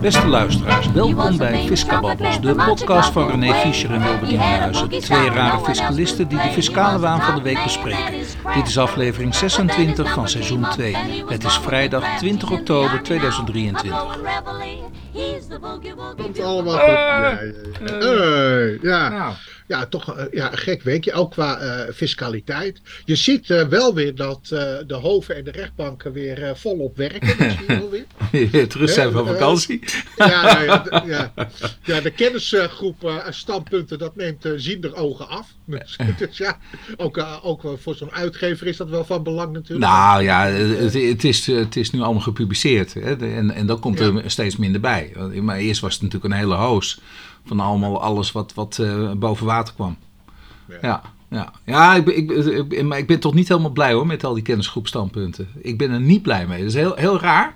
Beste luisteraars, welkom bij Fiscababbels, de podcast van René Fischer en Wilbert Nieuwenhuizen. Twee rare fiscalisten die de fiscale waan van de week bespreken. Dit is aflevering 26 van seizoen 2. Het is vrijdag 20 oktober 2023. Komt allemaal goed. Ja, ja, ja. Hey, ja. Nou, ja, toch eh, ja, een gek weekje, ook qua eh, fiscaliteit. Je ziet eh, wel weer dat de hoven en de rechtbanken weer volop werken. Weer. terug zijn van vakantie. Ja, ja, ja, de, ja. ja, de kennisgroep standpunten, dat neemt ziender ogen af. Dus, dus ja, ook, ook voor zo'n uitgever is dat wel van belang natuurlijk. Nou ja, het, het, is, het is nu allemaal gepubliceerd. Hè? En, en dan komt er steeds minder bij. Maar eerst was het natuurlijk een hele hoos van allemaal alles wat, wat eh, boven water kwam. Ja. Ja, ja. ja ik, ik, ik, maar ik ben toch niet helemaal blij hoor met al die kennisgroepstandpunten. Ik ben er niet blij mee. Dat is heel, heel raar.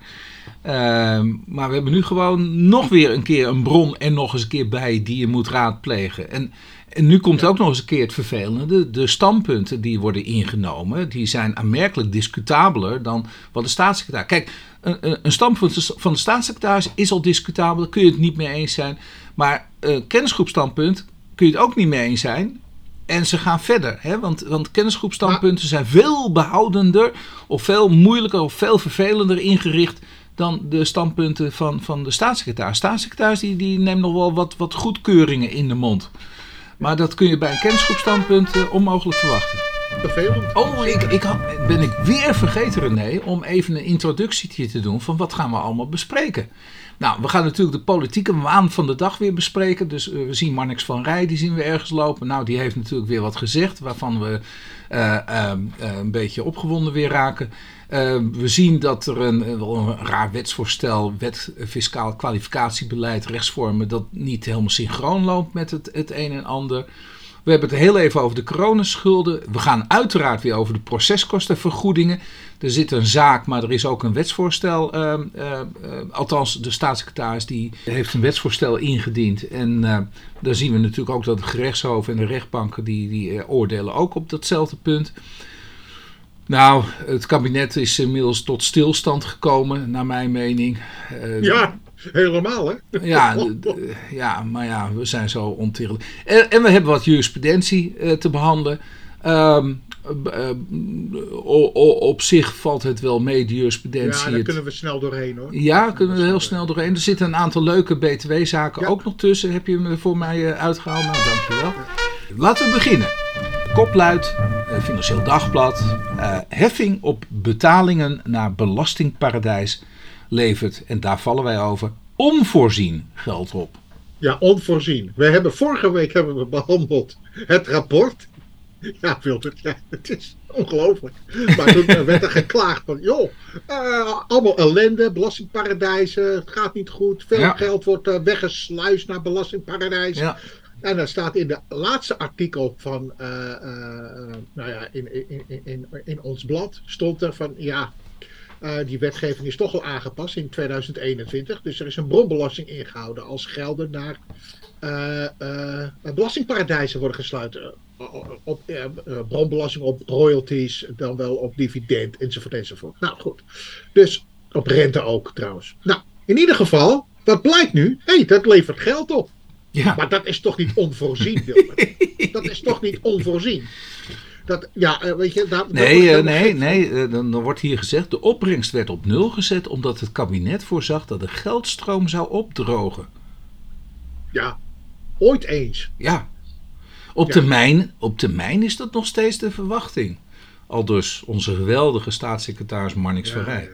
Ehm, maar we hebben nu gewoon nog weer een keer een bron en nog eens een keer bij die je moet raadplegen. En, en nu komt ook nog eens een keer het vervelende. De standpunten die worden ingenomen, die zijn aanmerkelijk discutabeler dan wat de staatssecretaris... Kijk, een, een- een standpunt van de staatssecretaris is al discutabel, daar kun je het niet mee eens zijn. Maar een kennisgroepstandpunt kun je het ook niet mee eens zijn. En ze gaan verder, hè? Want, want kennisgroepstandpunten zijn veel behoudender, of veel moeilijker, of veel vervelender ingericht dan de standpunten van, van de staatssecretaris. Staatssecretaris die, die neemt nog wel wat, wat goedkeuringen in de mond. Maar dat kun je bij een kennisgroepstandpunt eh, onmogelijk verwachten. Vervelend. Oh, ik, ik had, ben ik weer vergeten René om even een introductietje te doen van wat gaan we allemaal bespreken. Nou, we gaan natuurlijk de politieke waan van de dag weer bespreken. Dus eh, we zien Marnix van Rij, die zien we ergens lopen. Nou, die heeft natuurlijk weer wat gezegd waarvan we eh, eh, eh, een beetje opgewonden weer raken. Eh, we zien dat er een, wel een raar wetsvoorstel, wet fiscaal kwalificatiebeleid, rechtsvormen, dat niet helemaal synchroon loopt met het, het een en ander. We hebben het heel even over de coronaschulden. We gaan uiteraard weer over de proceskostenvergoedingen. Er zit een zaak, maar er is ook een wetsvoorstel. eh, eh, eh, althans, de staatssecretaris die heeft een wetsvoorstel ingediend. En eh, daar zien we natuurlijk ook dat de gerechtshoven en de rechtbanken die, die eh, oordelen ook op datzelfde punt. Nou, het kabinet is inmiddels tot stilstand gekomen, naar mijn mening. Eh, Ja, helemaal hè. ja, ja, maar ja, we zijn zo ontiegelijk. En, en we hebben wat jurisprudentie eh, te behandelen. Ehm, eh, o- o- op zich valt het wel mee, de Ja, jurisprudentie. daar Het- kunnen we snel doorheen hoor. ja, kunnen we heel snel doorheen. Er zitten een aantal leuke BTW-zaken Ja. ook nog tussen. Heb je hem voor mij eh, uitgehaald? Nou, dankjewel. Laten we beginnen. Kop luidt, eh, Financieel Dagblad. eh, heffing op betalingen naar belastingparadijs levert, en daar vallen wij over, onvoorzien geld op. Ja, onvoorzien. We hebben vorige week hebben we behandeld het rapport. Ja, Wilbert, ja, het is ongelooflijk. Maar toen werd er geklaagd van, joh, eh, allemaal ellende, belastingparadijzen, het gaat niet goed. Veel Ja. geld wordt eh, weggesluist naar belastingparadijzen. Ja, En dan staat in de laatste artikel van, eh, nou ja, in, in, in, in, in ons blad, stond er van, ja, eh, die wetgeving is toch al aangepast in 2021. Dus er is een bronbelasting ingehouden als gelden naar eh, eh, belastingparadijzen worden gesluiten. Op, bronbelasting op royalties, dan wel op dividend, enzovoort, enzovoort. Nou goed. Dus op rente ook trouwens. Nou, in ieder geval, wat blijkt nu? Hé, hey, dat levert geld op. ja. Maar dat is toch niet onvoorzien, Wilbert? Dat is toch niet onvoorzien? Dat, ja, eh, weet je... Daar, Nee, eh, nee, nee eh, dan, dan wordt hier gezegd: de opbrengst werd op nul gezet omdat het kabinet voorzag dat de geldstroom zou opdrogen. Ja, ooit eens. Ja. Op, Ja. Termijn, op termijn is dat nog steeds de verwachting. Al dus onze geweldige staatssecretaris Marnix van Rij.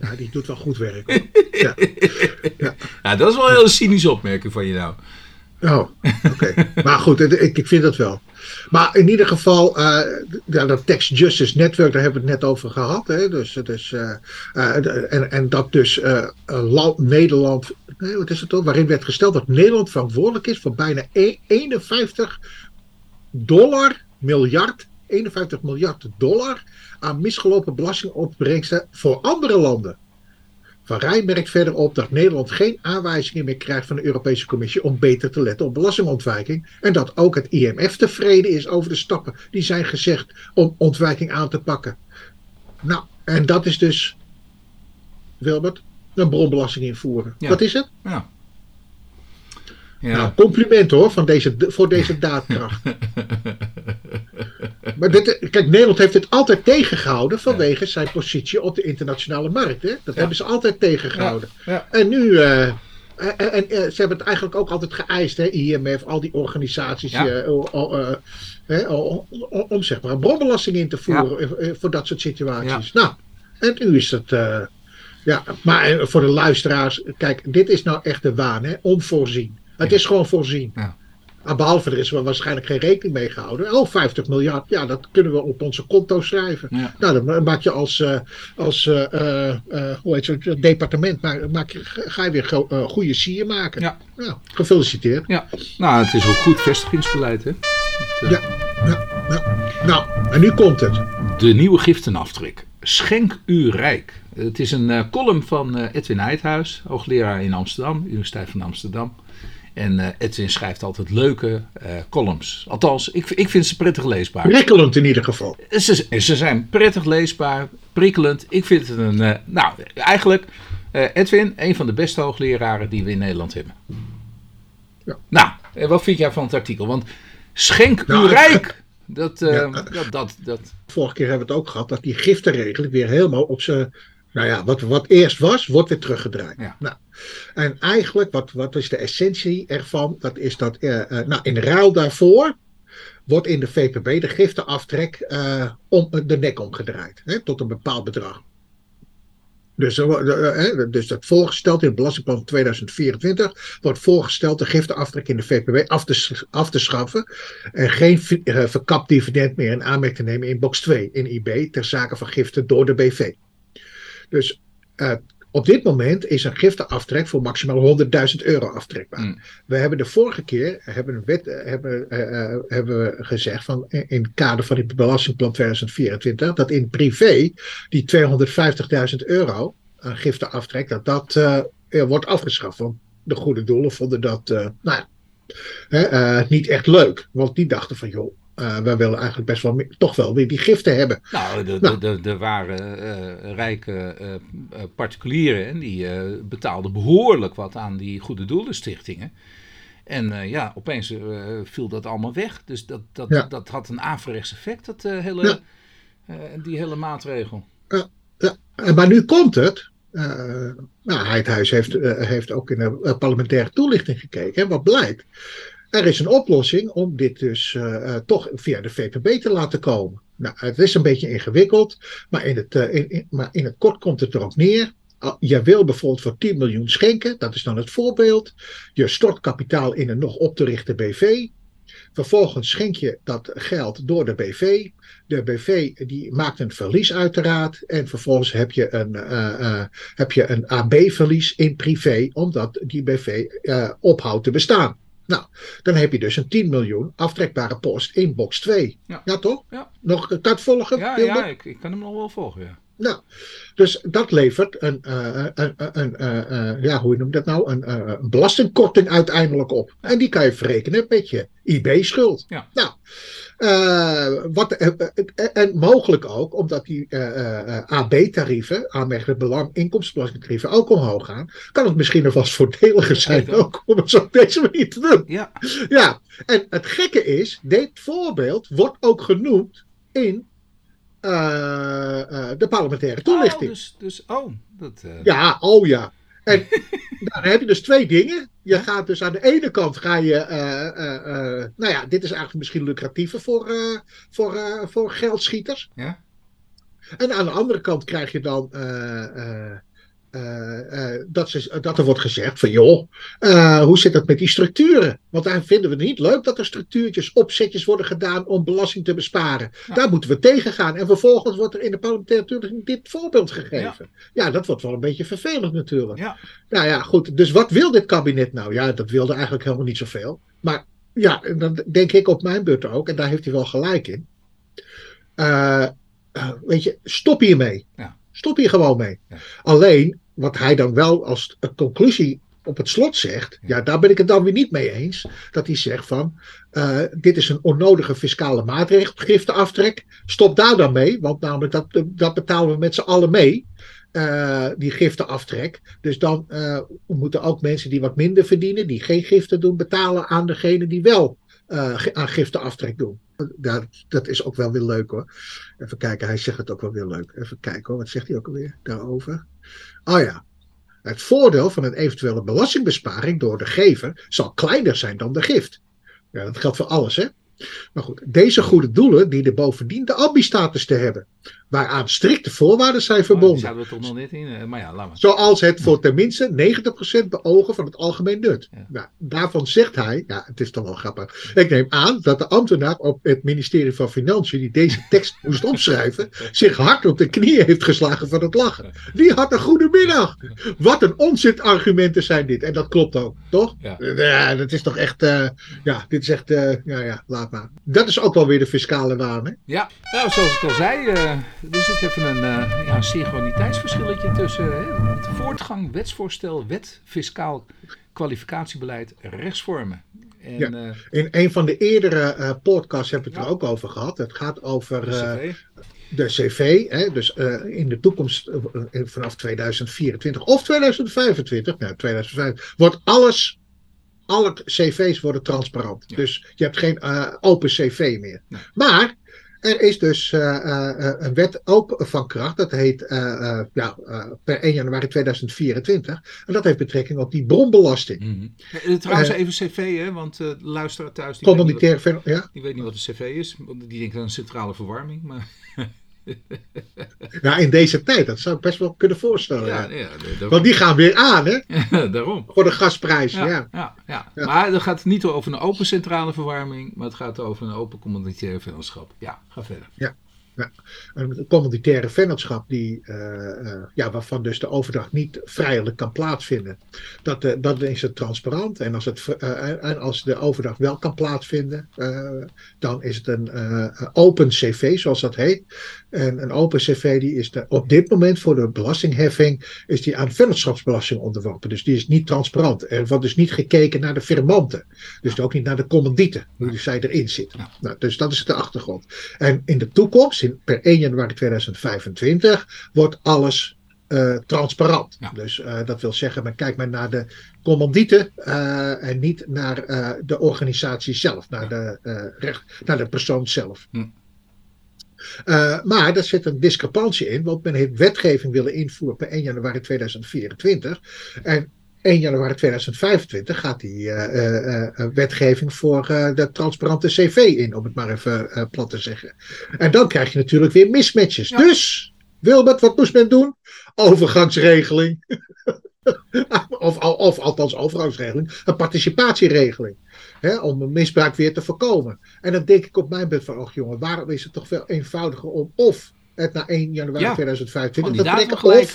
Ja, die doet wel goed werk. hoor. Ja. Ja, dat is wel een heel cynische opmerking van je nou. Oh, oké. Maar goed, ik, ik vind dat wel. Maar in ieder geval, eh, dat Tax Justice Network, daar hebben we het net over gehad. Hè? Dus eh, eh, en, en dat dus Nederland, wat is het ook, waarin werd gesteld dat Nederland verantwoordelijk is voor bijna e- 51 dollar, miljard, 51 miljard dollar aan misgelopen belastingopbrengsten voor andere landen. Van Rij merkt verder op dat Nederland geen aanwijzingen meer krijgt van de Europese Commissie om beter te letten op belastingontwijking. En dat ook het IMF tevreden is over de stappen die zijn gezegd om ontwijking aan te pakken. Nou, en dat is dus, Wilbert, een bronbelasting invoeren. Wat is het? Ja. Ja. Nou, compliment hoor van deze, voor deze daadkracht. maar dit, kijk, Nederland heeft het altijd tegengehouden vanwege zijn positie op de internationale markt. Hè? Dat hebben ze altijd tegengehouden. En nu, uh, en, en, ze hebben het eigenlijk ook altijd geëist, hè? IMF, al die organisaties, uh, om zeg maar een bronbelasting in te voeren voor dat soort situaties. Nou, en nu is het. ja, maar voor de luisteraars, kijk, dit is nou echt de waan, hè? onvoorzien. Het is gewoon voorzien. Ja. Behalve er is er waarschijnlijk geen rekening mee gehouden. Oh, 50 miljard, ja, dat kunnen we op onze konto schrijven. Nou, dan maak je als, uh, als uh, uh, hoe heet het, departement, maak, maak, ga je weer goede sier maken. Ja. Nou, gefeliciteerd. Ja, nou, het is ook goed vestigingsbeleid, hè? ja, ja, ja. Nou, en nu komt het. De nieuwe giftenaftrek. Schenk u rijk. Het is een column van Edwin Eidhuis, hoogleraar in Amsterdam, Universiteit van Amsterdam. En uh, Edwin schrijft altijd leuke uh, columns. Althans, ik, ik vind ze prettig leesbaar. Prikkelend in ieder geval. Ze, ze zijn prettig leesbaar, prikkelend. Ik vind het een. Uh, nou, eigenlijk, Edwin, een van de beste hoogleraren die we in Nederland hebben. Ja. Nou, wat vind jij van het artikel? Want schenk nou, u rijk. Dat, dat, dat, dat. Vorige keer hebben we het ook gehad dat die giftenregeling weer helemaal op zijn nou ja, wat, wat eerst was, wordt weer teruggedraaid. Nou, en eigenlijk, wat, wat is de essentie ervan? Dat is dat, uh, nou, in ruil daarvoor wordt in de VPB de giftenaftrek uh, om de nek omgedraaid. Hè, tot een bepaald bedrag. Dus, dus dat voorgesteld in het belastingplan 2024 wordt voorgesteld de giftenaftrek in de VPB af te, af te schaffen en geen verkapt dividend meer in aanmerking te nemen in box 2 in IB ter zake van giften door de BV. Dus op dit moment is een giftenaftrek voor maximaal 100.000 euro aftrekbaar. Mm. We hebben de vorige keer hebben een wet, eh, hebben, uh, hebben we gezegd van, in het kader van het belastingplan 2024 dat in privé die 250.000 euro aan giftenaftrek dat dat uh, wordt afgeschaft. Want de goede doelen vonden dat nou ja, niet echt leuk. Want die dachten van joh, uh, wij willen eigenlijk best wel toch wel weer die giften hebben. Nou, er nou. de, de, waren uh, rijke uh, particulieren en die betaalden behoorlijk wat aan die goede doelenstichtingen. En ja, opeens viel dat allemaal weg. Dus dat, dat, dat had een averechts effect, dat, hele, die hele maatregel. Ja. Maar nu komt het. nou, Heidhuis heeft, heeft ook in de parlementaire toelichting gekeken. En wat blijkt? Er is een oplossing om dit dus uh, toch via de VPB te laten komen. Nou, het is een beetje ingewikkeld, maar in het, uh, in, maar in het kort komt het erop neer. Je wil bijvoorbeeld voor 10 miljoen schenken, dat is dan het voorbeeld. Je stort kapitaal in een nog op te richten BV. Vervolgens schenk je dat geld door de BV. De BV die maakt een verlies uiteraard. En vervolgens heb je een, uh, heb je een AB-verlies in privé, omdat die BV ophoudt te bestaan. Nou, dan heb je dus een 10 miljoen aftrekbare post in box 2. Ja, ja toch? Ja. Nog kan het volgen? Ja, ja ik, ik, kan hem nog wel volgen, ja. Nou, dus dat levert een, uh, een, een uh, ja, hoe noem dat nou? Een, belastingkorting uiteindelijk op. En die kan je verrekenen met je IB-schuld. Ja. Nou, wat, en mogelijk ook, omdat die AB-tarieven, aanmerkelijk belang, inkomstenbelastingtarieven, ook omhoog gaan, kan het misschien nog wel voordeliger zijn ook om het zo op deze manier te doen. Ja. ja, en het gekke is, dit voorbeeld wordt ook genoemd in de parlementaire toelichting. Oh, dus, dus oh, dat, uh... Ja, oh ja. En dan heb je dus twee dingen. Je gaat dus aan de ene kant ga je, nou ja, dit is eigenlijk misschien lucratiever voor, voor, voor geldschieters. Ja. En aan de andere kant krijg je dan dat, ze, dat, er wordt gezegd van joh, uh, hoe zit het met die structuren? Want daar vinden we het niet leuk dat er structuurtjes, opzetjes worden gedaan om belasting te besparen. Daar moeten we tegen gaan. En vervolgens wordt er in de parlementaire natuurlijk dit voorbeeld gegeven. Ja. ja. dat wordt wel een beetje vervelend natuurlijk. Ja. Nou ja, goed. Dus wat wil dit kabinet nou? Ja, dat wilde eigenlijk helemaal niet zoveel. Maar ja, dan denk ik op mijn beurt ook, en daar heeft hij wel gelijk in. weet je, stop hiermee. Ja. Stop hier gewoon mee. Alleen, wat hij dan wel als conclusie op het slot zegt, ja, daar ben ik het dan weer niet mee eens. Dat hij zegt van, uh, dit is een onnodige fiscale maatregel, giftenaftrek. Stop daar dan mee, want namelijk dat, dat betalen we met z'n allen mee. uh, die giftenaftrek. Dus dan uh, moeten ook mensen die wat minder verdienen, die geen giften doen, betalen aan degene die wel aan giftenaftrek doen. Dat, is ook wel weer leuk hoor. Even kijken, hij zegt het ook wel weer leuk. Even kijken hoor, wat zegt hij ook alweer daarover? Oh ja. Het voordeel van een eventuele belastingbesparing door de gever zal kleiner zijn dan de gift. Ja, dat geldt voor alles, hè? Maar goed, deze goede doelen dienen bovendien de ambistatus te hebben, waaraan strikte voorwaarden zijn verbonden. Oh, zouden we toch nog net in, eh, maar ja, laat maar. Zoals het voor tenminste 90% beogen van het algemeen nut. Ja. Nou, daarvan zegt hij, ja, het is toch wel grappig. Ik neem aan dat de ambtenaar op het ministerie van Financiën, die deze tekst moest opschrijven, zich hard op de knieën heeft geslagen van het lachen. Die had een goede middag. Wat een onzinargumenten zijn dit. En dat klopt ook, toch? Ja, ja dat is toch echt, uh, ja, dit is echt, uh, ja, ja, laat maar. Dat is ook wel weer de fiscale waan, hè? Ja, nou, zoals ik al zei, uh, er zit even een uh, ja, synchroniteitsverschilletje tussen. Hè? Voortgang, wetsvoorstel, wet, fiscaal kwalificatiebeleid, rechtsvormen. En, ja, uh, in een van de eerdere podcasts heb ik het ja. er ook over gehad. Het gaat over de CV. De CV hè, dus in de toekomst, vanaf 2024 of 2025, nou 2025, wordt alles alle cv's worden transparant. Dus je hebt geen uh, open cv meer. Nee. Maar er is dus uh, uh, een wet ook van kracht. Dat heet ja, per 1 januari 2024. En dat heeft betrekking op die bronbelasting. Mm -hmm. Trouwens even cv, hè? want de luisteraar thuis... Die weet, wat, ja? die weet niet wat een cv is. Die denkt aan een centrale verwarming. Maar... Ja, in deze tijd, dat zou ik best wel kunnen voorstellen. Ja, ja. ja Want die gaan weer aan, hè? daarom. Voor de gasprijs, ja. Ja, ja. Maar het gaat niet over een open centrale verwarming, maar het gaat over een open communautaire vennootschap. Ja, ga verder. Ja. Ja, een commoditaire vennootschap die, uh, uh, ja, waarvan dus de overdracht niet vrijelijk kan plaatsvinden. Dat, uh, dat is het transparant. En als, het, en als de overdracht wel kan plaatsvinden, dan is het een open cv, zoals dat heet. En een open cv die is de, op dit moment voor de belastingheffing is die aan vennootschapsbelasting onderworpen. Dus die is niet transparant. Er wordt dus niet gekeken naar de firmanten. Dus ook niet naar de commandieten, hoe zij erin zit. Nou, dus dat is de achtergrond. En in de toekomst, in, per 1 januari 2025, wordt alles uh, transparant. Ja. Dus uh, dat wil zeggen, men kijkt maar naar de commandieten uh, en niet naar de organisatie zelf, naar, de, recht, naar de persoon zelf. Hm. Uh, maar er zit een discrepantie in, want men heeft wetgeving willen invoeren per 1 januari 2024. En 1 januari 2025 gaat die uh, uh, wetgeving voor de transparante CV in, om het maar even plat te zeggen. En dan krijg je natuurlijk weer mismatches. Ja. Dus, Wilbert, wat moest men doen? Overgangsregeling. of, of althans overgangsregeling, een participatieregeling. Hè, om misbruik weer te voorkomen. En dan denk ik op mijn beurt van, jongen, waarom is het toch veel eenvoudiger om of het na 1 januari ja, 2025 te trekken, of,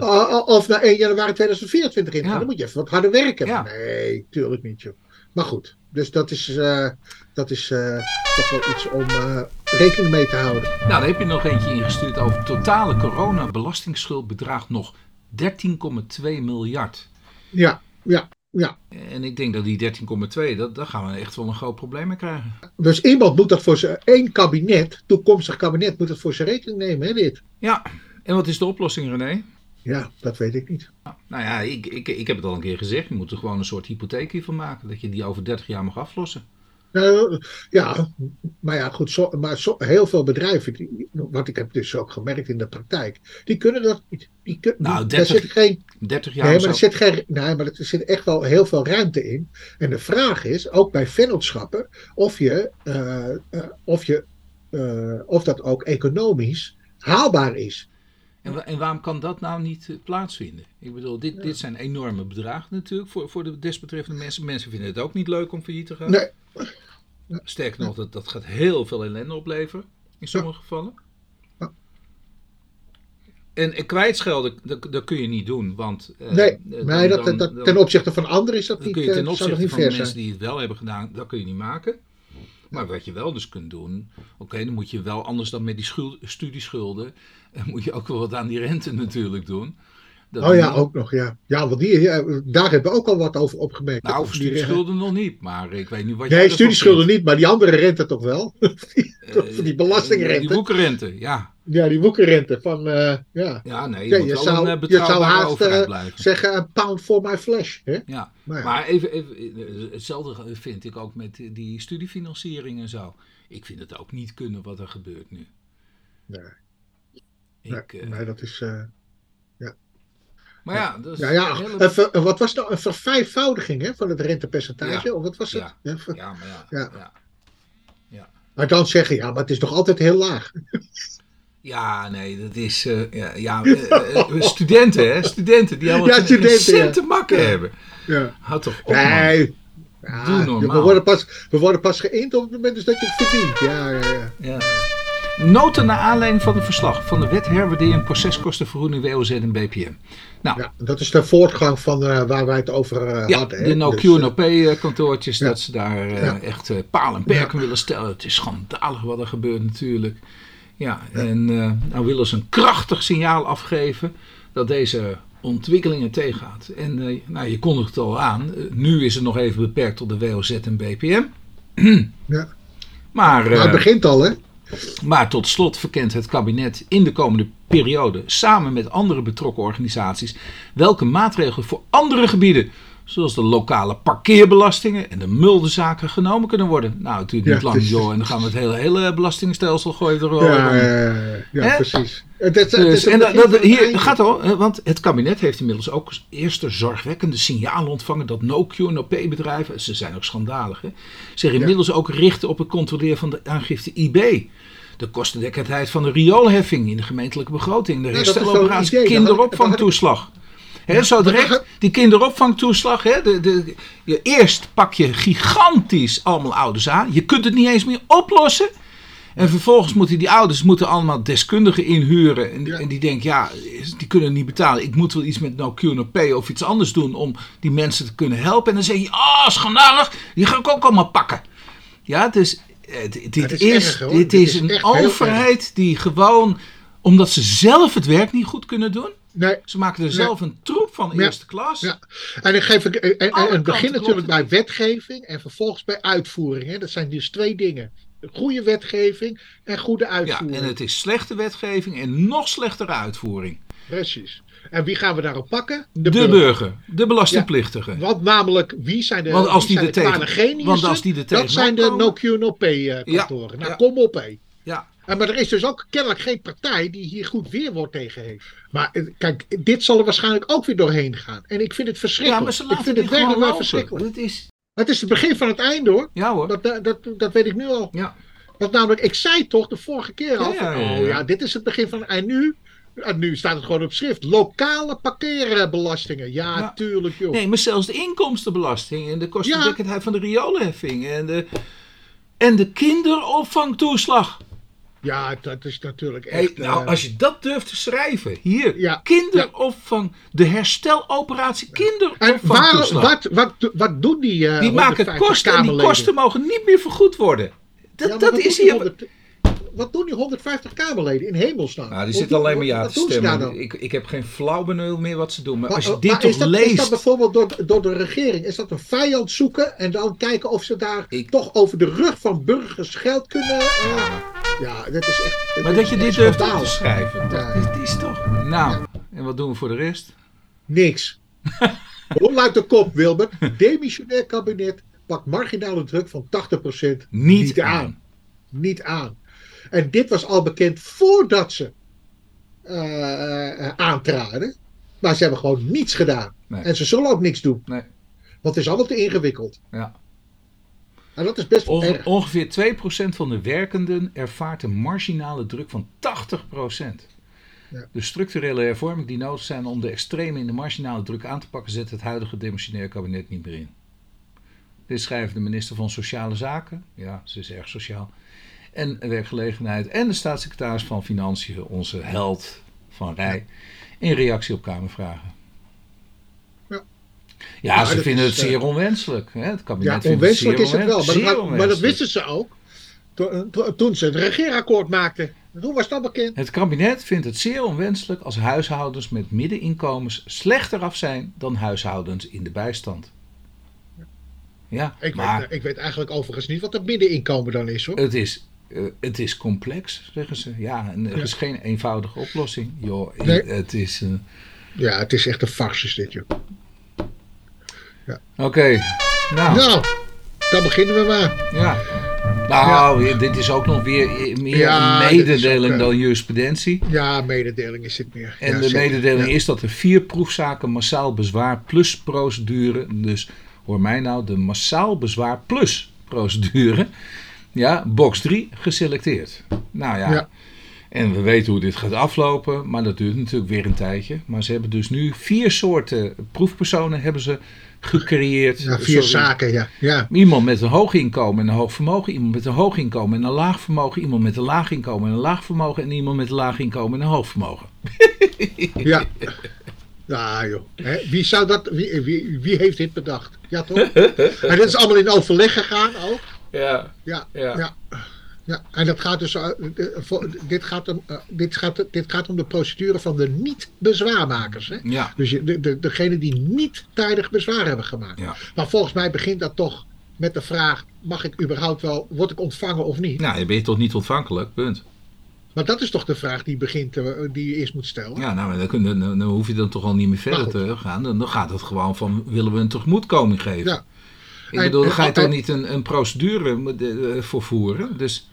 uh, of na 1 januari 2024 in ja. Dan moet je even wat harder werken. Ja. Nee, tuurlijk niet joh. Maar goed, dus dat is, uh, dat is uh, toch wel iets om uh, rekening mee te houden. Nou, dan heb je nog eentje ingestuurd over totale corona-belastingsschuld bedraagt nog 13,2 miljard. Ja, ja. Ja. En ik denk dat die 13,2, dat, daar gaan we echt wel een groot probleem mee krijgen. Dus iemand moet dat voor zijn, één kabinet, toekomstig kabinet, moet dat voor zijn rekening nemen, hè, dit? Ja, en wat is de oplossing, René? Ja, dat weet ik niet. Nou ja, ik, ik, ik heb het al een keer gezegd. Je moet er gewoon een soort hypotheek hiervan maken. Dat je die over 30 jaar mag aflossen. Nou, ja, maar ja, goed. Zo, maar zo, heel veel bedrijven, die, wat ik heb dus ook gemerkt in de praktijk, die kunnen dat niet. Die kun, nou, 30, zit geen, 30 jaar. Nee, maar er zit, geen, nee, maar er zit echt wel heel veel ruimte in. En de vraag is, ook bij vennootschappen, of, je, uh, uh, of, je, uh, of dat ook economisch haalbaar is. En, en, waarom kan dat nou niet plaatsvinden? Ik bedoel, dit, ja. dit zijn enorme bedragen natuurlijk voor, voor de desbetreffende mensen. Mensen vinden het ook niet leuk om failliet te gaan. Nee. Sterker nog, dat, dat gaat heel veel ellende opleveren in sommige gevallen. En, kwijtschelden, dat, dat, kun je niet doen, want... Uh, nee, nee dat, dat, ten opzichte van anderen is dat niet kun je ten opzichte van de mensen die het wel hebben gedaan, dat kun je niet maken. Maar wat je wel dus kunt doen, oké, dan moet je wel anders dan met die schuld, studieschulden, moet je ook wel wat aan die rente natuurlijk doen. Dat oh ja, ook nog, ja. Ja, want die, ja, daar hebben we ook al wat over opgemerkt. Nou, over studieschulden nog niet, maar ik weet niet wat Nee, studieschulden niet, maar die andere rente toch wel? die, uh, die belastingrente. Die boekenrente, ja. Ja, die woekerrente van, uh, ja. Ja, nee, je Ja, moet je zou- een eh, je zou haast, overheid eh. Zeggen, een pound for my flesh. Hè? Ja, Maar ja. maar even, even, eh, hetzelfde vind ik ook met die- die studiefinanciering en zo. Ik vind het ook niet kunnen wat er gebeurt nu. Nee, Ik, nee, eh, nee, dat is... eh, maar ja, dat is ja, ja, hele- ver- wat was nou een vervijfvoudiging hè, van het rentepercentage? Ja. Of wat was het? Ja. Ja, ja, maar ja, Ja. ja. Maar dan zeggen, ja, maar het is nog altijd heel laag. Ja, nee, dat is. eh, ja, ja, eh, eh, studenten, hè? Studenten die allemaal Ja, studenten, cent ja. te makken Ja. hebben. Ja. Houd toch op. Nee. Ja, Doe normaal. we, worden pas, we worden pas geïnd op het moment dus dat je het verdient. Ja, ja, ja. Ja. Noten naar aanleiding van het verslag van de wet herwaardering proceskostenvergoeding WOZ en BPM. Nou, ja dat is de voortgang van waar wij het over Ja, hadden. de no Dus, Q eh, no P kantoortjes, dat ze daar echt paal en perken willen stellen. Het is schandalig wat er gebeurt natuurlijk. Ja, en eh, nou willen ze een krachtig signaal afgeven dat deze ontwikkelingen tegengaat. En eh, nou, je kondigt het al aan, eh, nu is het nog even beperkt tot de WOZ en BPM. Ja. Maar, maar het begint al, hè? maar tot slot verkent het kabinet in de komende periode samen met andere betrokken organisaties welke maatregelen voor andere gebieden, zoals de lokale parkeerbelastingen en de muldenzaken, genomen kunnen worden. Nou, duurt niet Ja, lang, is- joh, en dan gaan we het hele, hele belastingstelsel gooien er Ja, ja, ja, precies. Dus, en dat, het hier gaat al, hè, want het kabinet heeft inmiddels ook eerste zorgwekkende signalen ontvangen dat no-Q, no-P-bedrijven, ze zijn ook schandalig, hè, zich inmiddels ook richten op het controleren van de aangifte IB. De kostendekkendheid van de rioolheffing in de gemeentelijke begroting, de hersteloperatie kinderopvangtoeslag. Hè, zo direct, die kinderopvangtoeslag, de, de, je, eerst pak je gigantisch allemaal ouders aan. Je kunt het niet eens meer oplossen. En vervolgens moeten die ouders moeten allemaal deskundigen inhuren. En, Ja. en die denken, ja, die kunnen niet betalen. Ik moet wel iets met no Q, no P of iets anders doen om die mensen te kunnen helpen. En dan zeg je, ah, schandalig, die ga ik ook allemaal pakken. Ja, dus dit, is, is erg, dit Dit is is een overheid die gewoon, omdat ze zelf het werk niet goed kunnen doen. Nee, Ze maken er zelf een troep van Ja. eerste klas. Ja. En ik geef ik, en, en, Alle en het begint natuurlijk bij wetgeving en vervolgens bij uitvoering. Hè. Dat zijn dus twee dingen. Goede wetgeving en goede Ja, uitvoering. en het is slechte wetgeving en nog slechtere uitvoering. Precies. En wie gaan we daarop pakken? De, burger. de belastingplichtige. Want namelijk, wie zijn de, Want als die de tegen- want als die Dat zijn de tegenop no Q no P eh, kantoren. nou, ja. kom op hé. Ja, maar er is dus ook kennelijk geen partij die hier goed weerwoord tegen heeft. Maar eh, kijk, dit zal er waarschijnlijk ook weer doorheen gaan. En ik vind het ja verschrikkelijk. maar ze ik laten vind dit het werkelijk wel verschrikkelijk. Het is, Het is het begin van het einde hoor. ja hoor. Dat, dat, dat, dat weet ik nu al. Ja. Want namelijk, ik zei toch de vorige keer al. Ja, ja, ja, ja. Oh ja, dit is het begin van. En nu, en nu staat het gewoon op schrift. Lokale parkeerbelastingen. Ja, Ja. tuurlijk joh. Nee, maar zelfs de inkomstenbelasting en de kostendekkendheid van de rioolheffing en de, en de kinderopvangtoeslag. Ja, dat is natuurlijk Hey, echt. nou, eh, als je dat durft te schrijven, hier, Ja, kinderopvang, de hersteloperatie en waar, wat, wat, wat doen die eh die maken 150 kosten en die kosten mogen niet meer vergoed worden. Dat, Ja, dat is hier... 100 wat doen die 150 Kamerleden in hemelsnaam? Nou, die zitten alleen maar ja wat te stemmen. Ik, ik heb geen flauw benul meer wat ze doen. Maar als je dit maar toch is dat, leest... Is dat bijvoorbeeld door, door de regering? Is dat een vijand zoeken en dan kijken of ze daar Ik- toch over de rug van burgers geld kunnen. eh, ja, dat is echt. Maar dat je dit durft op te schrijven, dat Ja. is, toch... Nou, en wat doen we voor de rest? Niks. Luidt de kop, Wilbert? Demissionair kabinet pakt marginale druk van 80% Niet aan. aan. Niet aan. En dit was al bekend voordat ze eh, aantraden. Maar ze hebben gewoon niets gedaan. Nee. En ze zullen ook niks doen. Nee. Want het is allemaal te ingewikkeld. Ja. En dat is best wel Onge- erg. ongeveer 2% van de werkenden ervaart een marginale druk van 80%. Ja. De structurele hervormingen die nodig zijn om de extreme in de marginale druk aan te pakken, zet het huidige demissionair kabinet niet meer in. Dit schrijft de minister van Sociale Zaken, ja, ze is erg sociaal, en werkgelegenheid en de staatssecretaris van Financiën, onze held van Rij, in reactie op Kamervragen. Ja. Ze vinden is, het eh, zeer onwenselijk. Hè? Het kabinet Ja, vindt onwenselijk zeer is het wel. Maar, dat- maar dat wisten ze ook. Toen, toen- toen ze het regeerakkoord maakten. Toen was dat bekend. Het kabinet vindt het zeer onwenselijk als huishoudens met middeninkomens slechter af zijn dan huishoudens in de bijstand. Ja, Ik, maar weet, ik weet eigenlijk overigens niet wat het middeninkomen dan is hoor. het is eh, het is complex, zeggen ze. Ja, en er Ja. is geen eenvoudige oplossing. Joh, Nee. het is. Ja, het is echt een farce dit, joh. Oké, nou, Nou, dan beginnen we maar. ja. Nou, dit is ook nog weer meer Ja, een mededeling ook, eh, dan jurisprudentie. Ja, mededeling is dit meer. En Ja, de zeker. mededeling is dat er vier proefzaken massaal bezwaar plus procedure, dus hoor mij nou, de massaal bezwaar plus procedure, ja, box 3 geselecteerd. Nou ja, Ja. en we weten hoe dit gaat aflopen, maar dat duurt natuurlijk weer een tijdje. Maar ze hebben dus nu vier soorten proefpersonen hebben ze gecreëerd. Ja, vier Sorry. zaken, ja. ja. Iemand met een hoog inkomen en een hoog vermogen, iemand met een hoog inkomen en een laag vermogen, iemand met een laag inkomen en een laag vermogen en iemand met een laag inkomen en een hoog vermogen. Ja. Ja, joh. Wie, zou dat, wie, wie, wie heeft dit bedacht? Ja, toch? en dat is allemaal in overleg gegaan ook. Ja, Ja, Ja. ja. Ja. En dat gaat dus, eh, dit, gaat om, eh, dit, gaat, dit gaat om de procedure van de niet-bezwaarmakers. Hè? ja, Dus de, de, degene die niet tijdig bezwaar hebben gemaakt. ja. Maar volgens mij begint dat toch met de vraag: mag ik überhaupt wel, word ik ontvangen of niet? Nou, je bent toch niet ontvankelijk, punt. Maar dat is toch de vraag die, begint, eh, die je eerst moet stellen. Ja, nou, dan, kun- dan, dan hoef je dan toch al niet meer verder goed. te gaan. Dan, dan gaat het gewoon van, willen we een tegemoetkoming geven? Ja. Ik En- bedoel, dan ga je toch niet een, een procedure voor voeren? Dus,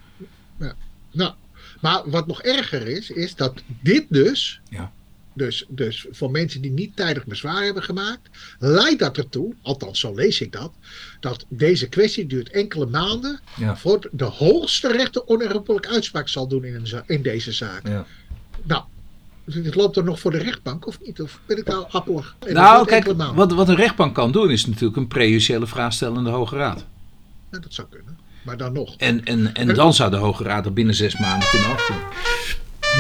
Nou, maar wat nog erger is, is dat dit dus, Ja. dus, dus voor mensen die niet tijdig bezwaar hebben gemaakt, leidt dat ertoe, althans zo lees ik dat, dat deze kwestie duurt enkele maanden ja, voor de hoogste rechter onherroepelijk uitspraak zal doen in, een in deze zaak. ja. Nou, dit loopt er nog voor de rechtbank of niet? Of ben ik nou appelig? En Nou, kijk, wat, wat een rechtbank kan doen is natuurlijk een prejudiciële vraag stellen aan de Hoge Raad. Ja, dat zou kunnen. Maar dan nog. En, en, en dan zou de Hoge Raad er binnen zes maanden kunnen afdoen.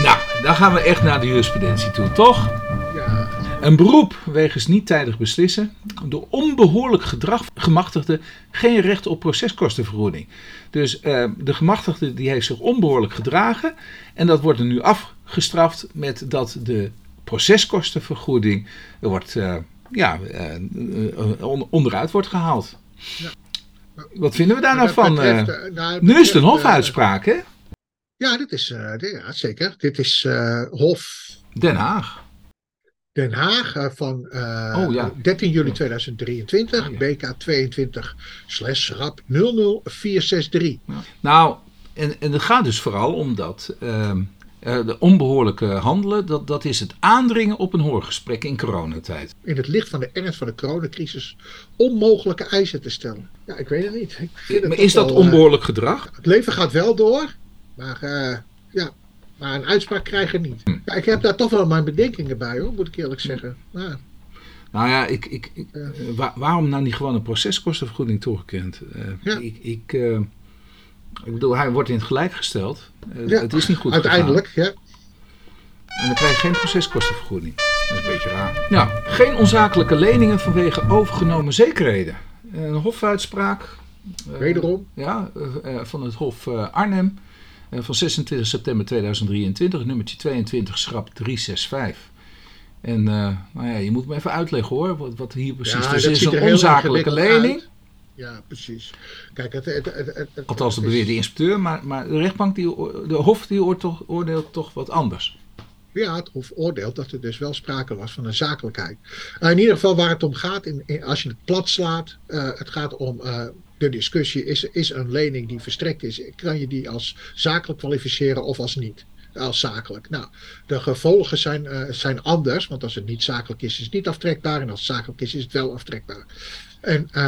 Nou, dan gaan we echt naar de jurisprudentie toe, toch? Ja, Een beroep wegens niet tijdig beslissen. Door onbehoorlijk gedrag gemachtigde geen recht op proceskostenvergoeding. Dus eh, de gemachtigde die heeft zich onbehoorlijk gedragen. En dat wordt er nu afgestraft met dat de proceskostenvergoeding er wordt, eh, ja, eh, on- onderuit wordt gehaald. Ja. Wat vinden we daar nou van? betreft, eh? eh, nou, nu is het een eh, hofuitspraak, hè? Ja, dit is, ja, zeker. Dit is Hof Den Haag. Den Haag van eh, Oh, ja. 13 juli 2023, Oh, ja. BK 22 slash rap 00463. Nou, en, en het gaat dus vooral om dat eh, de onbehoorlijke handelen, dat, dat is het aandringen op een hoorgesprek in coronatijd. In het licht van de ernst van de coronacrisis onmogelijke eisen te stellen. Ja, ik weet het niet. Het Maar is dat wel, eh, onbehoorlijk gedrag? het leven gaat wel door, maar, eh, ja, maar een uitspraak krijgen niet. Hm. Ja, ik heb daar toch wel mijn bedenkingen bij, hoor, moet ik eerlijk zeggen. Ja, Nou ja, ik, ik, waarom nou niet gewoon een proceskostenvergoeding toegekend? Ja. ik, ik, ik bedoel, hij wordt in het gelijk gesteld. Eh, Ja, het is niet goed uiteindelijk, ja. En dan krijg je geen proceskostenvergoeding. Dat is een beetje raar. Nou, geen onzakelijke leningen vanwege overgenomen zekerheden. Een hofuitspraak. eh, Wederom. Ja, eh, eh, van het Hof eh, Arnhem eh, van 26 september 2023, nummertje 22, schrap 365. En eh, nou ja, je moet me even uitleggen hoor, wat, wat hier precies. Ja, dus is een onzakelijke lening, uit. Ja, precies. Kijk, het, het, het, het- althans dat beweert de inspecteur, maar, maar de rechtbank, die, de Hof, die oordeelt toch wat anders. Ja, het Hof oordeelt dat er dus wel sprake was van een zakelijkheid. Uh, in ieder geval waar het om gaat, in, in- als je het plat slaat, uh, het gaat om uh, de discussie, is, is een lening die verstrekt is, kan je die als zakelijk kwalificeren of als niet? Als zakelijk. Nou, de gevolgen zijn, zijn anders, want als het niet zakelijk is, is het niet aftrekbaar en als het zakelijk is, is het wel aftrekbaar. En uh,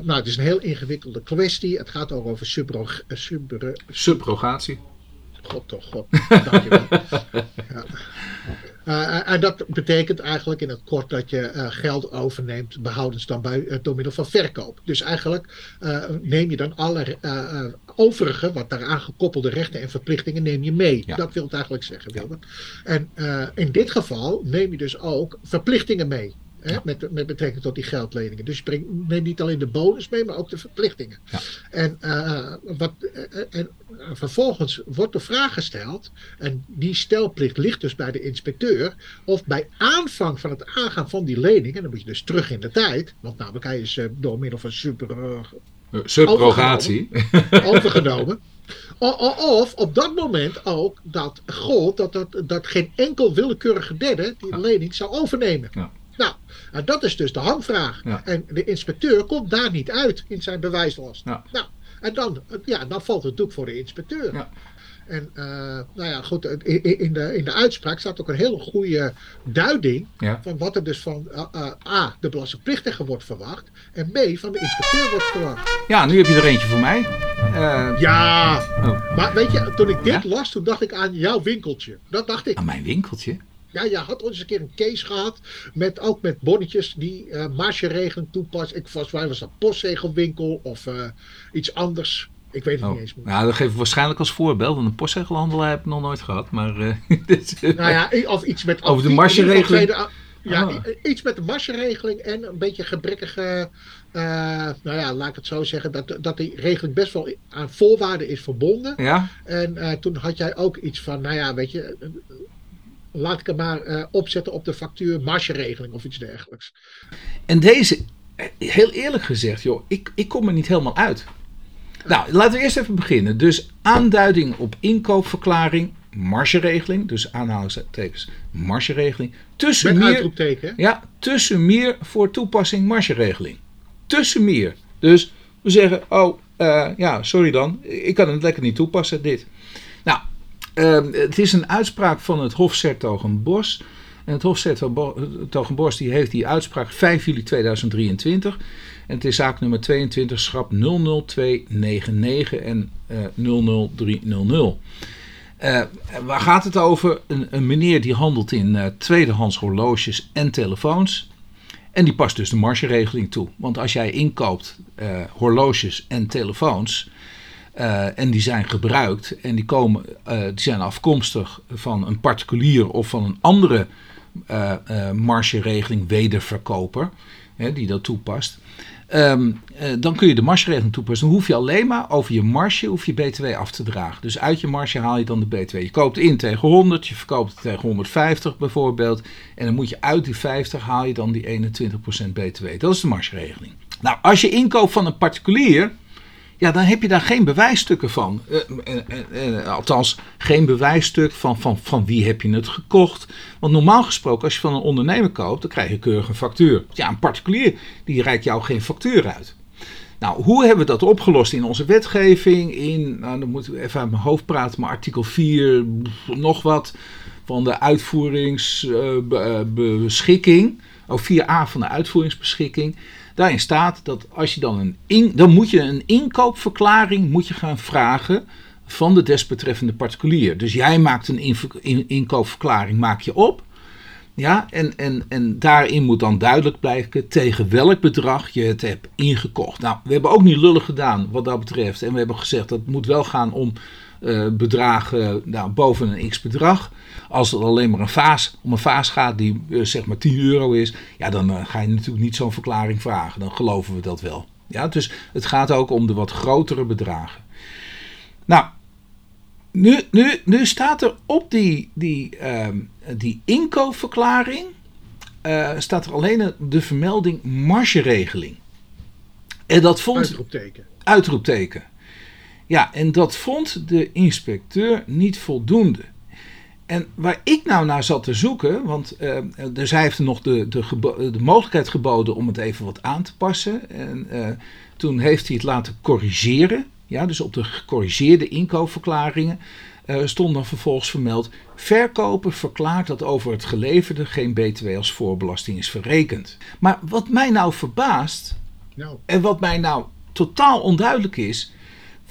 nou, het is een heel ingewikkelde kwestie. Het gaat ook over subro subro subrogatie. God toch, God. Dankjewel. ja. Uh, en dat betekent eigenlijk in het kort dat je uh, geld overneemt, behoudens dan bij, uh, door middel van verkoop. Dus eigenlijk neem je dan alle overige, wat daaraan gekoppelde rechten en verplichtingen, neem je mee. Ja. Dat wil het eigenlijk zeggen, Wilbert. En in dit geval neem je dus ook verplichtingen mee. Hè, met, met betrekking tot die geldleningen. Dus je brengt, neemt niet alleen de bonus mee, maar ook de verplichtingen. Ja. En, uh, wat, uh, en vervolgens wordt de vraag gesteld, en die stelplicht ligt dus bij de inspecteur, of bij aanvang van het aangaan van die lening, en dan moet je dus terug in de tijd, want namelijk hij is door middel van super. Subrogatie. Overgenomen, overgenomen Of op dat moment ook dat gold dat, dat, dat geen enkel willekeurige derde die lening zou overnemen. Ja. Nou, dat is dus de hamvraag. En de inspecteur komt daar niet uit in zijn bewijslast. Nou, en dan, ja, dan valt het natuurlijk voor de inspecteur. Ja. En uh, nou ja, goed, in de, in de uitspraak staat ook een hele goede duiding van wat er dus van uh, uh, A, de belastingplichtige wordt verwacht en B, van de inspecteur wordt verwacht. Ja, nu heb je er eentje voor mij. ja, oh. maar weet je, toen ik dit las, toen dacht ik aan jouw winkeltje. Dat dacht ik. Aan mijn winkeltje? Ja, je had ooit eens een keer een case gehad. Met, ook met bonnetjes die uh, margeregeling toepassen. Ik was, was dat postzegelwinkel of iets anders. Ik weet het niet oh. eens meer. Nou, dat geef ik waarschijnlijk als voorbeeld. Want een postzegelhandelaar heb ik nog nooit gehad. Maar, uh, nou ja, of iets met... Over de margeregeling. Ja, ah. iets met de margeregeling en een beetje gebrekkige... Uh, nou ja, laat ik het zo zeggen. Dat, dat die regeling best wel aan voorwaarden is verbonden. Ja. En uh, toen had jij ook iets van, nou ja, weet je... Laat ik hem maar opzetten op de factuur margeregeling of iets dergelijks. En deze, heel eerlijk gezegd, joh, ik, ik kom er niet helemaal uit. Nou, laten we eerst even beginnen. Dus aanduiding op inkoopverklaring, margeregeling, dus aanhalingstekens, margeregeling. Tussen Met uitroepteken? Ja, tussen meer voor toepassing margeregeling. Tussen meer. Dus we zeggen, oh, uh, ja, sorry dan, ik kan het lekker niet toepassen, dit. Nou, het is een uitspraak van het Hof Sertogenbos. En het Hof die heeft die uitspraak 5 juli 2023. En het is zaak nummer 22, schrap 00299 en uh, 00300. Uh, waar gaat het over? Een, een meneer die handelt in uh, tweedehands horloges en telefoons. En die past dus de margeregeling toe. Want als jij inkoopt horloges en telefoons. Uh, en die zijn gebruikt en die, komen, uh, die zijn afkomstig van een particulier of van een andere margeregeling wederverkoper hè, die dat toepast. Uh, dan kun je de margeregeling toepassen. Dan hoef je alleen maar over je marge hoef je BTW af te dragen. Dus uit je marge haal je dan de BTW. Je koopt in tegen 100, je verkoopt het tegen 150 bijvoorbeeld. En dan moet je uit die 50 haal je dan die 21% BTW. Dat is de margeregeling. Nou, als je inkoopt van een particulier, ja, dan heb je daar geen bewijsstukken van. Uh, uh, althans, geen bewijsstuk van, van, van wie heb je het gekocht. Want normaal gesproken, als je van een ondernemer koopt, dan krijg je keurig een factuur. Ja, een particulier, die reikt jou geen factuur uit. Nou, hoe hebben we dat opgelost in onze wetgeving? In, nou, dan moeten we even uit mijn hoofd praten, maar artikel 4, nog wat, van de uitvoeringsbeschikking. of 4a van de uitvoeringsbeschikking. Daarin staat dat als je dan een in, dan moet je een inkoopverklaring moet je gaan vragen van de desbetreffende particulier. Dus jij maakt een in, inkoopverklaring maak je op. Ja, en, en, en daarin moet dan duidelijk blijken tegen welk bedrag je het hebt ingekocht. Nou, we hebben ook niet lullig gedaan wat dat betreft. En we hebben gezegd dat het moet wel gaan om uh, bedragen nou, boven een x bedrag. Als het alleen maar een vaas, om een vaas gaat die uh, zeg maar 10 euro is, ja, dan uh, ga je natuurlijk niet zo'n verklaring vragen. Dan geloven we dat wel. Ja, dus het gaat ook om de wat grotere bedragen. Nou, nu, nu, nu staat er op die, die, ehm, die inkoopverklaring staat er alleen de vermelding margeregeling. En dat vond. Uitroepteken. Uitroepteken. Ja, en dat vond de inspecteur niet voldoende. En waar ik nou naar zat te zoeken, want uh, dus hij heeft nog de, de, de, mogelijkheid geboden om het even wat aan te passen. En uh, toen heeft hij het laten corrigeren. Ja, dus op de gecorrigeerde inkoopverklaringen uh, stond dan vervolgens vermeld: verkoper verklaart dat over het geleverde geen BTW als voorbelasting is verrekend. Maar wat mij nou verbaast, nou. en wat mij nou totaal onduidelijk is,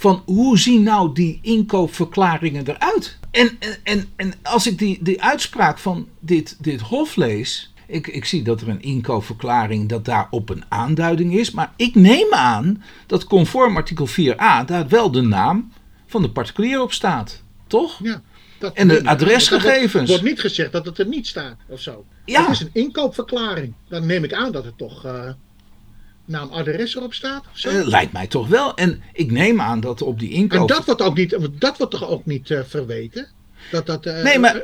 van hoe zien nou die inkoopverklaringen eruit? En, en, en, als ik die, die uitspraak van dit, dit hof lees, ik, ik zie dat er een inkoopverklaring dat daarop een aanduiding is, maar ik neem aan dat conform artikel 4a daar wel de naam van de particulier op staat, toch? Ja. Dat en de adresgegevens. Er wordt niet gezegd dat het er niet staat of zo. Ja. Het is een inkoopverklaring. Dan neem ik aan dat het toch uh, naam adres erop staat? Zo? Uh, lijkt mij toch wel. En ik neem aan dat op die inkoop... En dat wordt, ook niet, dat wordt toch ook niet uh, verweten? Dat dat, uh, nee, maar,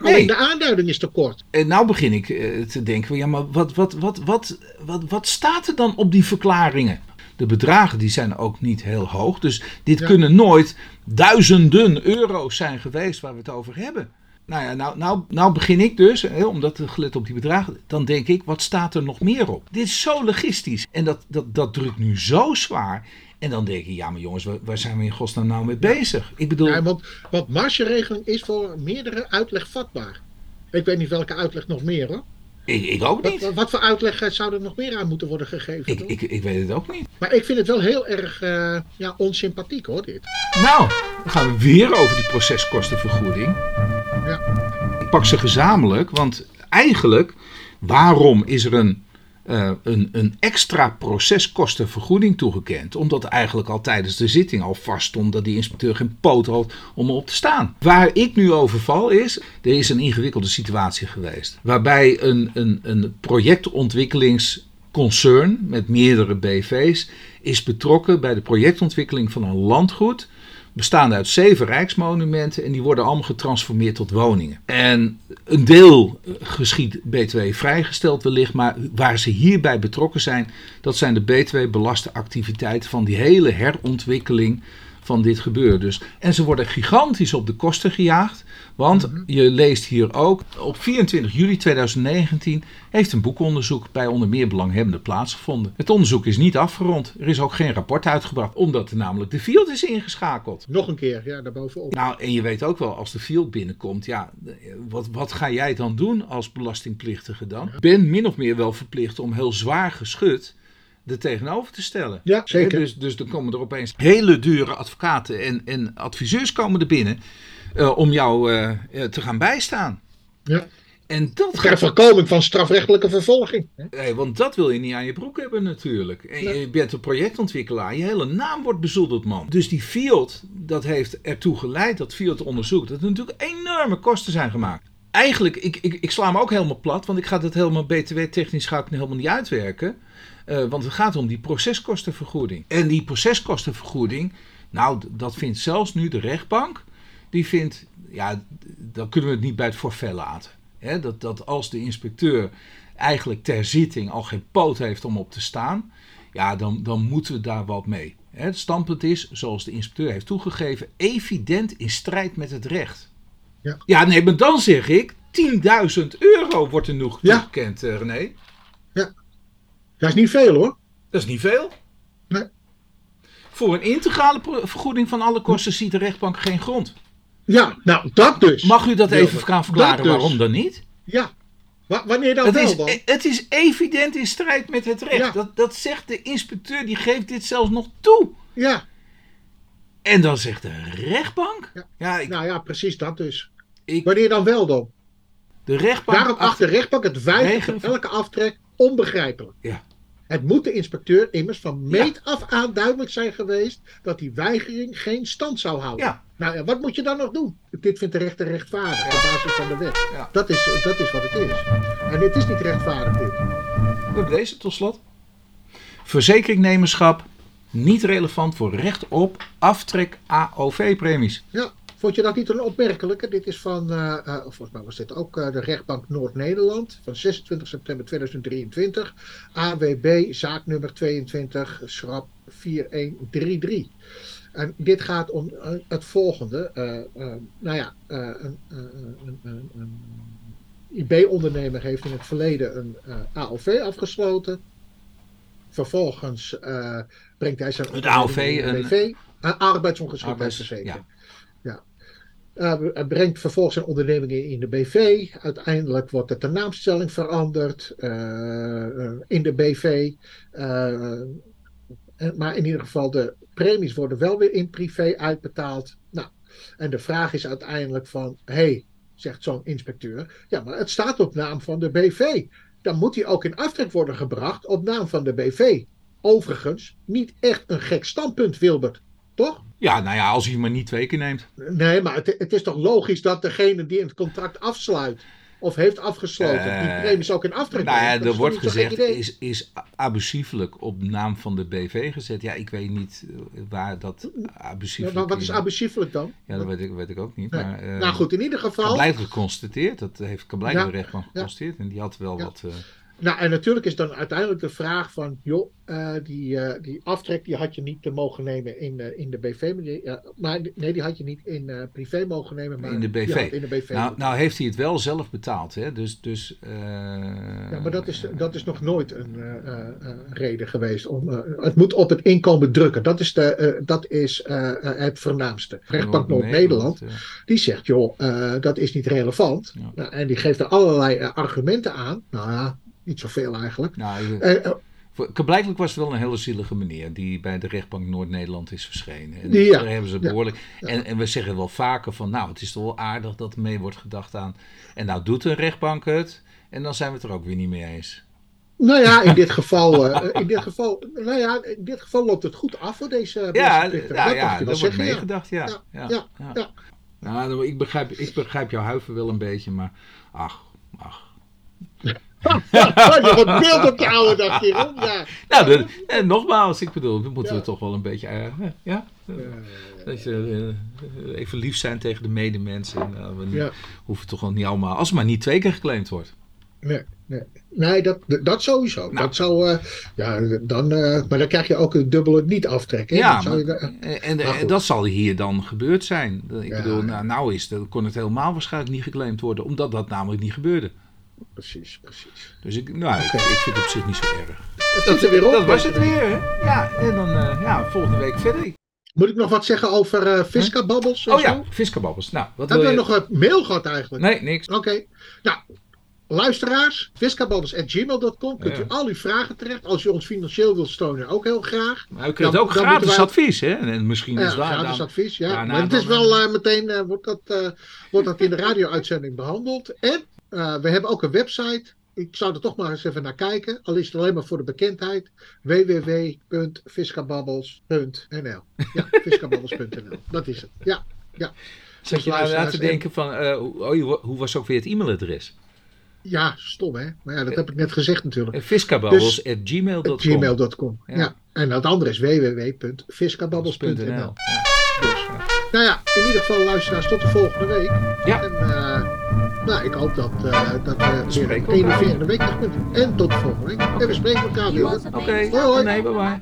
nee. de aanduiding is te kort. En nou begin ik te denken, ja, maar wat, wat, wat, wat, wat, wat staat er dan op die verklaringen? de bedragen die zijn ook niet heel hoog. Dus dit kunnen nooit duizenden euro's zijn geweest waar we het over hebben. Nou ja, nou, nou, nou begin ik dus, hè, omdat gelet op die bedragen, dan denk ik, wat staat er nog meer op? Dit is zo logistisch en dat, dat, dat drukt nu zo zwaar. En dan denk ik, ja maar jongens, waar, zijn we in godsnaam nou mee bezig? Ik bedoel... Ja, want, want margeregeling is voor meerdere uitleg vatbaar. Ik weet niet welke uitleg nog meer hoor. Ik, ik ook niet. Wat, wat, voor uitleg zou er nog meer aan moeten worden gegeven? Ik, ik, ik weet het ook niet. Maar ik vind het wel heel erg uh, ja, onsympathiek hoor, dit. Nou, dan gaan we weer over die proceskostenvergoeding. Ja. Ik pak ze gezamenlijk, want eigenlijk, waarom is er een uh, een, een extra proceskostenvergoeding toegekend. Omdat eigenlijk al tijdens de zitting al vaststond dat die inspecteur geen poot had om erop te staan. Waar ik nu over val is, er is een ingewikkelde situatie geweest. Waarbij een, een, een projectontwikkelingsconcern met meerdere BV's is betrokken bij de projectontwikkeling van een landgoed bestaande uit zeven rijksmonumenten en die worden allemaal getransformeerd tot woningen. En een deel eh, geschiet BTW vrijgesteld wellicht, maar waar ze hierbij betrokken zijn, dat zijn de BTW belaste activiteiten van die hele herontwikkeling van dit gebeuren. Dus, en ze worden gigantisch op de kosten gejaagd. Want mhm. je leest hier ook, op 24 juli 2019 heeft een boekonderzoek bij onder meer belanghebbenden plaatsgevonden. Het onderzoek is niet afgerond. Er is ook geen rapport uitgebracht, omdat er namelijk de field is ingeschakeld. Nog een keer, ja, daarbovenop. Nou, en je weet ook wel, als de field binnenkomt, ja, wat, wat ga jij dan doen als belastingplichtige dan? Ben min of meer wel verplicht om heel zwaar geschud er tegenover te stellen. Ja, zeker. Dus, dus dan komen er opeens hele dure advocaten en, en adviseurs komen er binnen uh, om jou uh, te gaan bijstaan. Ja. En dat Ter voorkoming van strafrechtelijke vervolging. Nee, want dat wil je niet aan je broek hebben natuurlijk. En je bent een projectontwikkelaar. Je hele naam wordt bezoedeld, man. Dus die field, dat heeft ertoe geleid, dat field onderzoek, dat er natuurlijk enorme kosten zijn gemaakt. Eigenlijk, ik, ik, ik sla me ook helemaal plat, want ik ga dat helemaal btw-technisch ga ik helemaal niet uitwerken. Uh, want het gaat om die proceskostenvergoeding. En die proceskostenvergoeding, nou, dat vindt zelfs nu de rechtbank. Die vindt, ja, dan kunnen we het niet bij het forfait laten. He, dat, dat als de inspecteur eigenlijk ter zitting al geen poot heeft om op te staan, ja, dan, dan moeten we daar wat mee. He, het standpunt is, zoals de inspecteur heeft toegegeven, evident in strijd met het recht. Ja, ja nee, maar dan zeg ik, 10.000 euro wordt er nog ja. toegekend, uh, René. Dat is niet veel hoor. Dat is niet veel. Nee. Voor een integrale vergoeding van alle kosten ziet de rechtbank geen grond. Ja, nou dat dus. Mag u dat even gaan verklaren dus. waarom dan niet? Ja, wanneer dan het wel is, dan? Het is evident in strijd met het recht. Dat, dat zegt de inspecteur, die geeft dit zelfs nog toe. Ja. En dan zegt de rechtbank? Ja. ja ik, nou ja, precies dat dus. Ik, wanneer dan wel dan? De rechtbank... Daarom achter de rechtbank het weigeren van elke aftrek onbegrijpelijk. Ja. Het moet de inspecteur immers van meet af aan duidelijk zijn geweest dat die weigering geen stand zou houden. Ja. Nou ja, wat moet je dan nog doen? Dit vindt de rechter rechtvaardig op basis van de wet. Ja. Dat, is, dat is wat het is. En het is niet rechtvaardig dit. We deze tot slot. Verzekeringnemerschap niet relevant voor recht op aftrek AOV-premies. Ja. Vond je dat niet een opmerkelijke? Dit is van, uh, uh, volgens mij was dit ook uh, de rechtbank Noord-Nederland van 26 september 2023. AWB zaaknummer 22 schrap 4133. En dit gaat om het volgende. nou ja, een, een, een, een IB-ondernemer heeft in het verleden een AOV afgesloten. Vervolgens brengt hij zijn het AOV een BV, arbeidsongeschiktheidsverzekering. Ja. Uh, brengt vervolgens zijn onderneming in de BV. Uiteindelijk wordt de naamstelling veranderd uh, in de BV. maar in ieder geval, de premies worden wel weer in privé uitbetaald. Nou, en de vraag is uiteindelijk van, hé, hey, zegt zo'n inspecteur, ja, maar het staat op naam van de BV. Dan moet hij ook in aftrek worden gebracht op naam van de BV. Overigens, niet echt een gek standpunt, Wilbert. Toch? Ja, nou ja, als hij maar niet twee keer neemt. Nee, maar het, het is toch logisch dat degene die het contract afsluit of heeft afgesloten, uh, die premies ook in aftrek Nou ja, er wordt gezegd, is, is abusieflijk op naam van de BV gezet. Ja, ik weet niet eh, waar dat abusieflijk ja, Wat is abusieflijk dan? Ja, dat weet ik, weet ik ook niet. Nee. Maar, uh, nou goed, in ieder geval... Blijft geconstateerd, dat heeft kan blijkbaar ja, rechtbank geconstateerd. En die had wel wat... Uh, Nou, en natuurlijk is dan uiteindelijk de vraag van, joh, uh, die, uh, die aftrek die had je niet te mogen nemen in, uh, in de BV. maar nee, die had je niet in privé mogen nemen, maar in de BV. in de BV nou, nou, heeft hij het wel zelf betaald, hè? Dus, dus, ja, maar dat is, dat is nog nooit een reden geweest. Om, het moet op het inkomen drukken. Dat is, de, dat is het voornaamste. Rechtbank Noord-Nederland, ja. die zegt, joh, dat is niet relevant. Ja. Nou, en die geeft er allerlei argumenten aan. Nou ja, niet zoveel eigenlijk. Nou, Blijkbaar was het wel een hele zielige meneer die bij de rechtbank Noord-Nederland is verschenen. En ja, daar hebben ze behoorlijk. En, en, we zeggen wel vaker van, nou, het is toch wel aardig dat er mee wordt gedacht aan. En nou doet een rechtbank het, en dan zijn we het er ook weer niet mee eens. Nou ja, in dit geval, uh, in dit geval, nou ja, in dit geval loopt het goed af voor deze. Ja, deze ja, ja, dat wordt meegedacht, ja. Ja, ja, ja, Nou, ik begrijp, ik begrijp jouw huiver wel een beetje, maar ach. Je wordt beeld op je oude dag. Ja. Nou, eh, nogmaals, ik bedoel, we moeten ja. toch wel een beetje... Uh, ja? Dat je, uh, even lief zijn tegen de medemensen. Nou, we ja. hoeven toch wel niet allemaal... Als het maar niet twee keer geclaimd wordt. Nee, nee. nee dat, dat sowieso. Nou. Dat zou, uh, ja, dan, uh, maar dan krijg je ook een dubbele niet aftrekken. Ja, je, uh, en, en dat zal hier dan gebeurd zijn. Ik ja, bedoel, nou, nou is het, kon het helemaal waarschijnlijk niet geclaimd worden, omdat dat namelijk niet gebeurde. Precies, precies. Dus ik, nou, ik, ik, vind het op zich niet zo erg. Het dat, er weer op. Dat was het weer, hè? Ja, en dan uh, ja, volgende week verder. Moet ik nog wat zeggen over uh, Fiska-babbels? Oh ja, Fiska-babbels. Nou, wat Hebben we nog een mail gehad eigenlijk? Nee, niks. Oké. Okay. Nou, luisteraars, fiskababbels.gmail.com kunt u al uw vragen terecht. Als u ons financieel wilt steunen, ook heel graag. Maar u kunt dan, ook gratis wij... advies, hè? En misschien is ja, daar gratis dan... advies, ja. maar het is wel uh, meteen, uh, wordt, dat, uh, wordt dat in de radio-uitzending behandeld. En uh, we hebben ook een website. Ik zou er toch maar eens even naar kijken. Al is het alleen maar voor de bekendheid. www.fiskababbels.nl Ja. Dat is het. Ja, ja. Zat je nou na te denken van, uh, oh, hoe was ook weer het e-mailadres? Ja, stom hè. Maar ja, dat heb ik net gezegd natuurlijk. Fiskababbels.gmail.com dus, gmail.com, ja. ja. En het andere is www.fiskababbels.nl ja. Dus, nou ja, in ieder geval luisteraars tot de volgende week. Ja. En, uh, nou, ik hoop dat, uh, dat we weer een enerverende week hebben. En tot de volgende week. En we spreken elkaar weer. Oké, okay. hoi, hoi. Nee, bye bye.